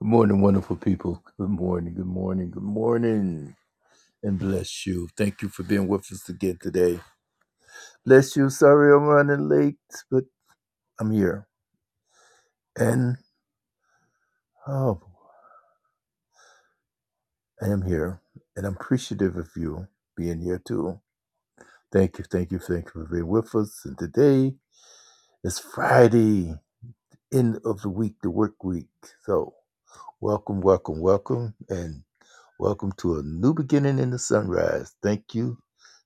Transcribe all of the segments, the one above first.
good morning, wonderful people. Good morning, good morning, good morning, and bless you. Thank you for being with us again today. Bless you. Sorry I'm running late, but I'm here. And oh, I am here. And I'm appreciative of you being here too. Thank you, thank you, thank you for being with us. And today is Friday, end of the week, the work week. So welcome, welcome, welcome. And Welcome to a new beginning in the sunrise. Thank you.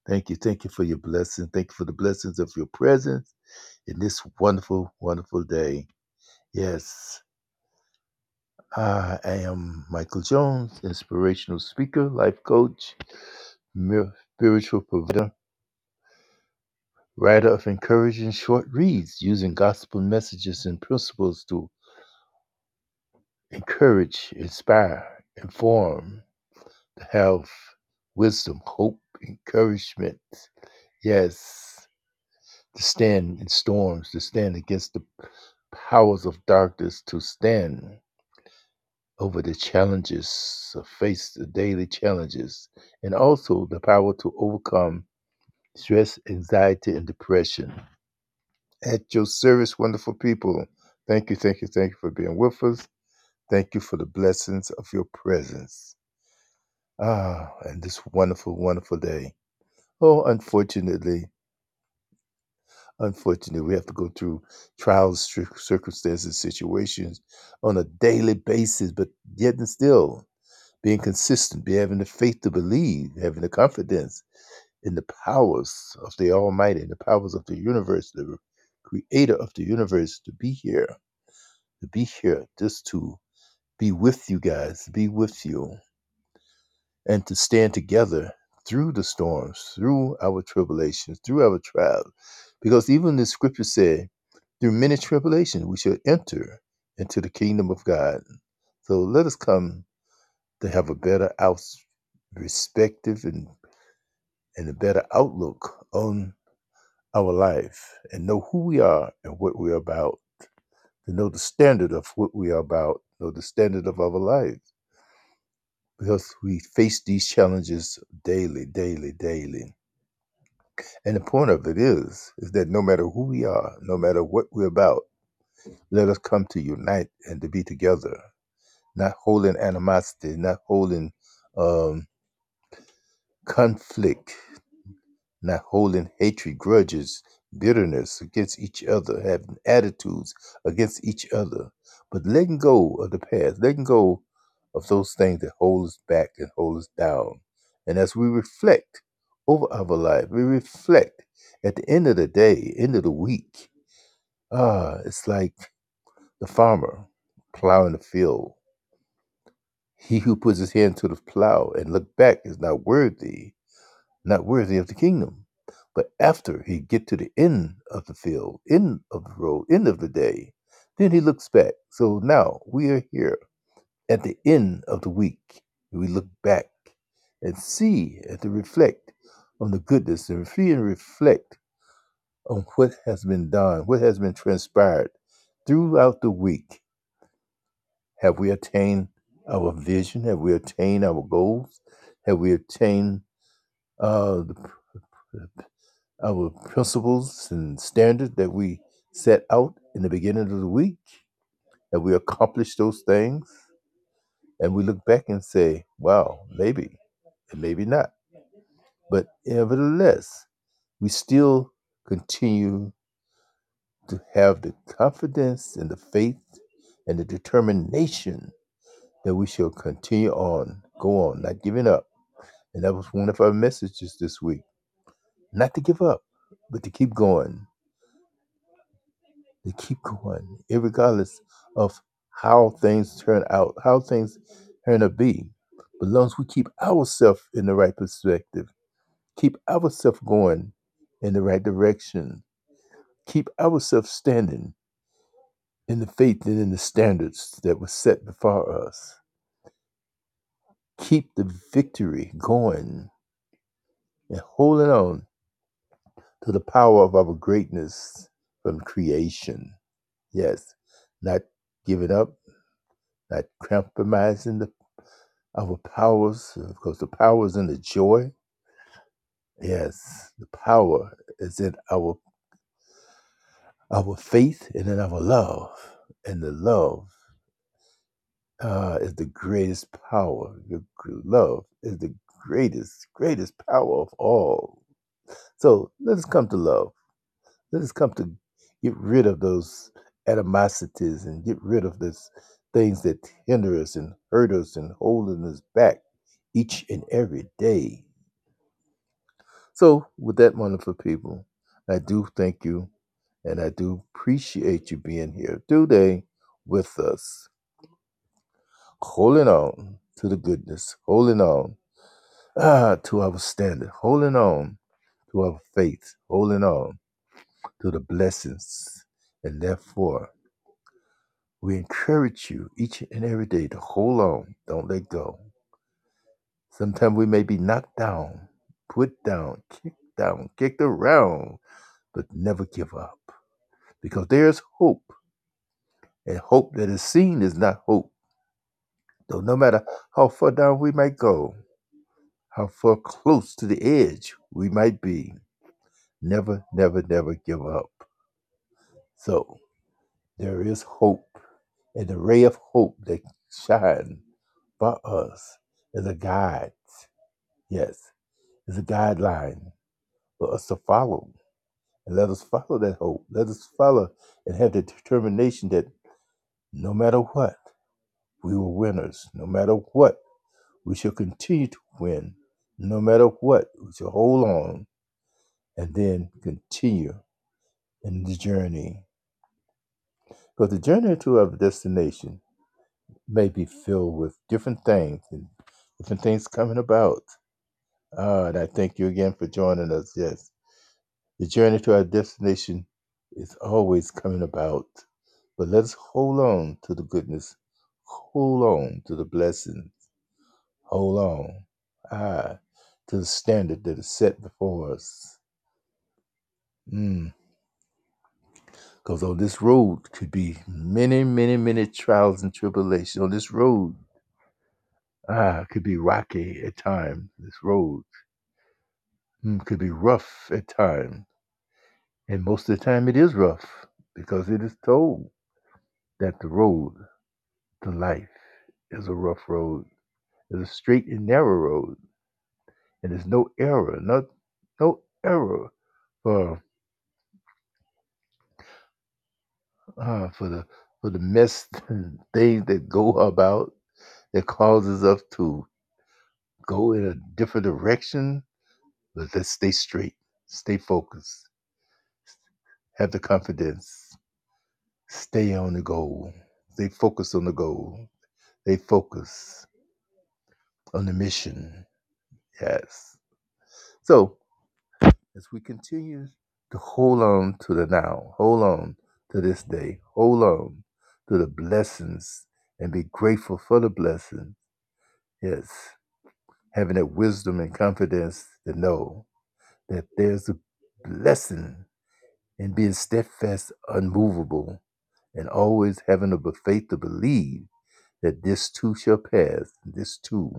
Thank you. Thank you for your blessing. Thank you for the blessings of your presence in this wonderful, wonderful day. Yes, I am Michael Jones, inspirational speaker, life coach, spiritual provider, writer of encouraging short reads using gospel messages and principles to encourage, inspire, inform, to have wisdom, hope, encouragement. Yes to stand in storms, to stand against the powers of darkness, to stand over the challenges, to face the daily challenges, and also the power to overcome stress, anxiety, and depression. At your service, wonderful people. Thank you, thank you, thank you for being with us. Thank you for the blessings of your presence. Ah, and this wonderful, wonderful day. Oh, unfortunately, Unfortunately, we have to go through trials, cir- circumstances, situations on a daily basis, but yet and still being consistent, be having the faith to believe, having the confidence in the powers of the Almighty, in the powers of the universe, the creator of the universe, to be here, to be here, just to be with you guys, be with you, and to stand together through the storms, through our tribulations, through our trials. Because even the scripture said, through many tribulations we shall enter into the kingdom of God. So let us come to have a better out perspective and, and a better outlook on our life and know who we are and what we are about. To know the standard of what we are about, know the standard of our life. Because we face these challenges daily, daily, daily. And the point of it is, is that no matter who we are, no matter what we're about, let us come to unite and to be together not holding animosity, not holding um, conflict, not holding hatred, grudges, bitterness against each other, having attitudes against each other, but letting go of the past, letting go of those things that hold us back and hold us down. And as we reflect over our life, we reflect at the end of the day, end of the week, ah, it's like the farmer plowing the field He who puts his hand to the plow and look back is not worthy, not worthy of the kingdom. But after he get to the end of the field, end of the road, end of the day, then he looks back. So now we are here at the end of the week. We look back and see and to reflect on the goodness and see and reflect on what has been done, what has been transpired throughout the week. Have we attained our vision? Have we attained our goals? Have we attained uh, the, our principles and standards that we set out in the beginning of the week? Have we accomplished those things? And we look back and say, wow, maybe, and maybe not. But nevertheless, we still continue to have the confidence and the faith and the determination that we shall continue on, go on, not giving up And that was one of our messages this week. Not to give up, but to keep going, to keep going, regardless of how things turn out, how things turn to be. But as long as we keep ourselves in the right perspective, keep ourselves going in the right direction, keep ourselves standing in the faith and in the standards that were set before us. Keep the victory going and holding on to the power of our greatness from creation. Yes, not giving up, not compromising the, our powers, because the power is in the joy. Yes, the power is in our our faith and in our love, and the love uh, is the greatest power. Love is the greatest, greatest power of all. So let us come to love. Let us come to get rid of those animosities and get rid of those things that hinder us and hurt us and holding us back each and every day. So with that wonderful people, I do thank you and I do appreciate you being here today with us, holding on to the goodness, holding on ah, to our standard, holding on to our faith, holding on to the blessings, and therefore We encourage you each and every day to hold on, don't let go. Sometimes we may be knocked down, put down, kicked down, kicked around, but never give up because there's hope, and hope that is seen is not hope. Though no matter how far down we might go, how far close to the edge we might be, never, never, never give up. So there is hope, and the ray of hope that shines for us is a guide Yes, it's a guideline for us to follow. And let us follow that hope. Let us follow and have the determination that no matter what, we were winners. No matter what, we shall continue to win. No matter what, we shall hold on and then continue in the journey. Because the journey to our destination may be filled with different things and different things coming about. Ah, and I thank you again for joining us. Yes. The journey to our destination is always coming about, but let's hold on to the goodness, hold on to the blessings, hold on ah, to the standard that is set before us. Because on this road could be many, many, many trials and tribulations. On this road, ah, could be rocky at times. This road mm, could be rough at times, and most of the time it is rough because it is told that the road to life is a rough road. It's a straight and narrow road, and there's no error, not no error for uh, for the for the mess things that go about that causes us to go in a different direction. But let's stay straight, stay focused, have the confidence, stay on the goal, They focus on the goal, They focus on the mission. Yes. So as we continue to hold on to the now, hold on to this day, hold on to the blessings and be grateful for the blessings. Yes, having that wisdom and confidence to know that there's a blessing in being steadfast, unmovable, and always having the faith to believe that this too shall pass, this too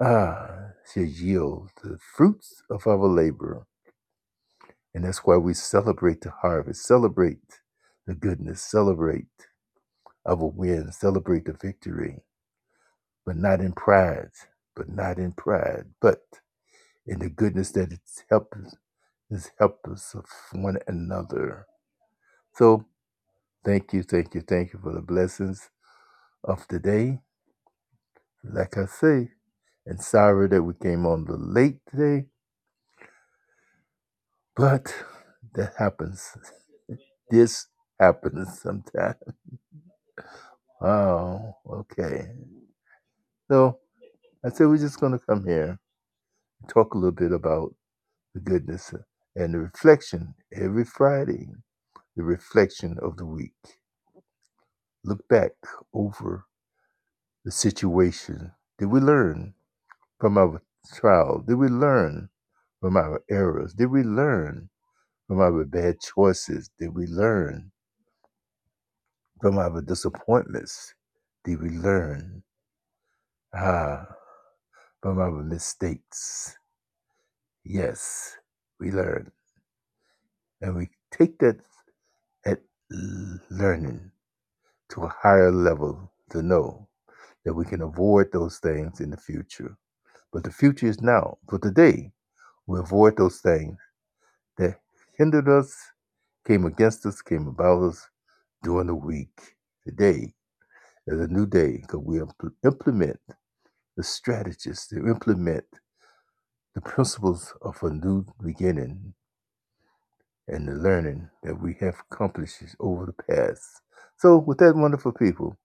ah, shall yield the fruits of our labor. And that's why we celebrate the harvest, celebrate the goodness, celebrate our win, celebrate the victory, but not in pride, but not in pride, but in the goodness that it's helped has helped us of one another. So thank you, thank you, thank you for the blessings of today. Like I say, and sorry that we came on the late today, but that happens. This happens sometimes. Oh, okay. So I said we're just going to come here and talk a little bit about the goodness and the reflection every Friday, the reflection of the week. Look back over the situation. Did we learn from our trial? Did we learn from our errors? Did we learn from our bad choices? Did we learn? From our disappointments, did we learn? Ah, from our mistakes, yes, we learn. And we take that at learning to a higher level to know that we can avoid those things in the future. But the future is now. For today, we avoid those things that hindered us, came against us, came about us during the week. Today is a new day because we impl- implement the strategies to implement the principles of a new beginning and the learning that we have accomplished over the past. So, with that, wonderful people,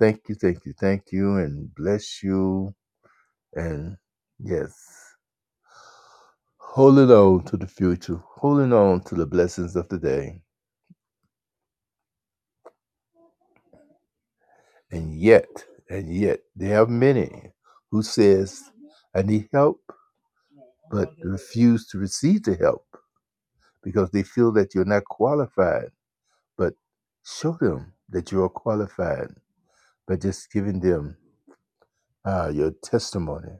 thank you, thank you, thank you, and bless you. And yes, holding on to the future, holding on to the blessings of the day. And yet, and yet, there are many who says, I need help, but refuse to receive the help because they feel that you're not qualified. But show them that you are qualified by just giving them uh, your testimony.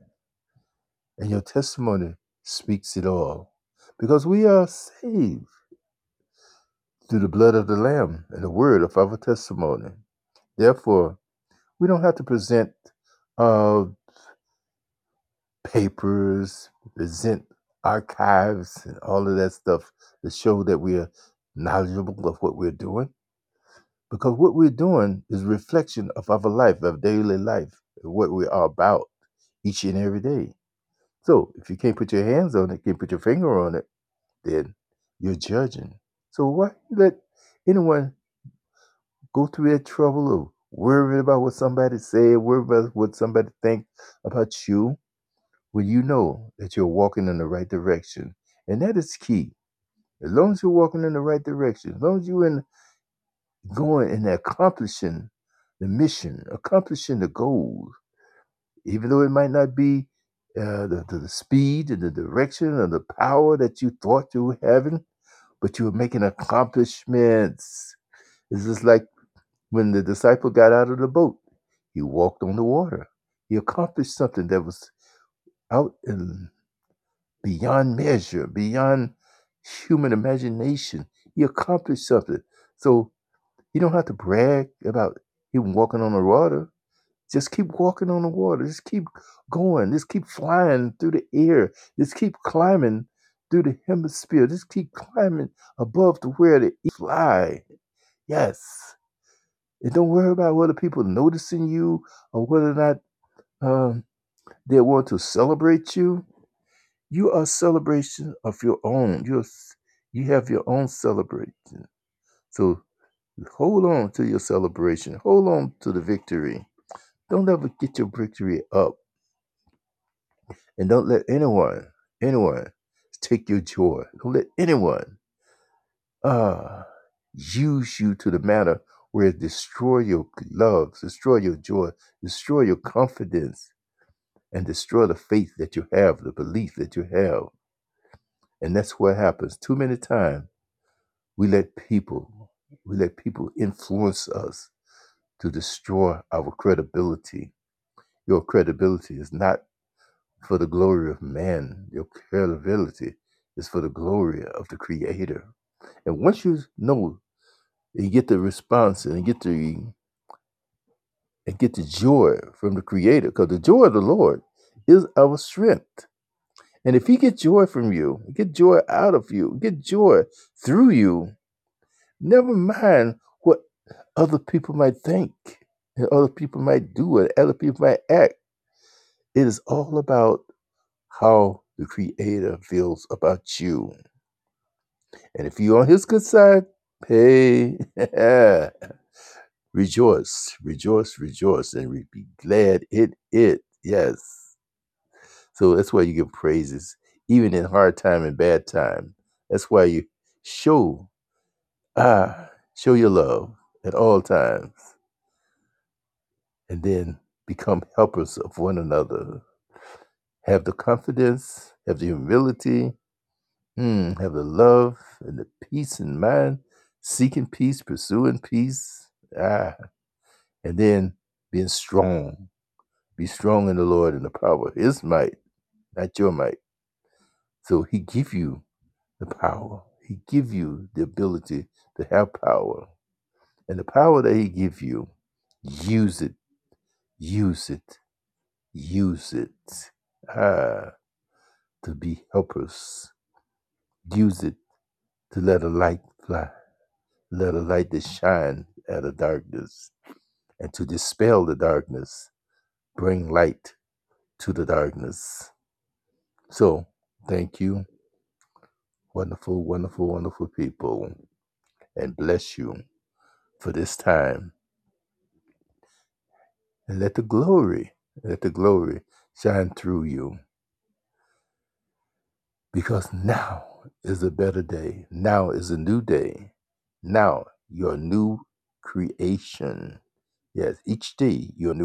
And your testimony speaks it all. Because we are saved through the blood of the Lamb and the word of our testimony. Therefore, we don't have to present uh, papers, present archives, and all of that stuff to show that we are knowledgeable of what we're doing. Because what we're doing is reflection of our life, of daily life, what we are about each and every day. So if you can't put your hands on it, can't put your finger on it, then you're judging. So why let anyone go through that trouble of worrying about what somebody said, worry about what somebody think about you, when you know that you're walking in the right direction? And that is key. As long as you're walking in the right direction, as long as you're in going and accomplishing the mission, accomplishing the goals, even though it might not be uh, the, the, the speed and the direction or the power that you thought you were having, but you were making accomplishments. It's just like when the disciple got out of the boat, he walked on the water. He accomplished something that was out and beyond measure, beyond human imagination. He accomplished something. So you don't have to brag about him walking on the water. Just keep walking on the water. Just keep going. Just keep flying through the air. Just keep climbing through the hemisphere. Just keep climbing above to where the eagles fly. Yes. And don't worry about whether people noticing you or whether or not um, they want to celebrate you. You are a celebration of your own. You're, you have your own celebration. So hold on to your celebration. Hold on to the victory. Don't ever get your victory up. And don't let anyone, anyone take your joy. Don't let anyone uh, use you to the matter where it destroy your love, destroy your joy, destroy your confidence, and destroy the faith that you have, the belief that you have. And that's what happens. Too many times we let people, we let people influence us to destroy our credibility. Your credibility is not for the glory of man. Your credibility is for the glory of the Creator. And once you know, you get the response and get the and get the joy from the Creator, because the joy of the Lord is our strength. And if He gets joy from you, get joy out of you, get joy through you, never mind what other people might think and other people might do and other people might act. It is all about how the Creator feels about you. And if you're on His good side, hey, rejoice, rejoice, rejoice, and re- be glad in it. Yes. So that's why you give praises, even in hard time and bad time. That's why you show ah show your love at all times, and then become helpers of one another. Have the confidence, have the humility, mm, have the love and the peace in mind, seeking peace, pursuing peace. Ah, and then being strong. Be strong in the Lord and the power of his might, not your might. So he give you the power. He give you the ability to have power. And the power that he give you, use it, use it, use it. Ah, to be helpers. Use it to let a light fly. Let a light that shine out of darkness. And to dispel the darkness. Bring light to the darkness. So thank you, wonderful, wonderful, wonderful people. And bless you for this time and let the glory, let the glory shine through you because now is a better day. Now is a new day. Now your new creation. Yes, each day you're new.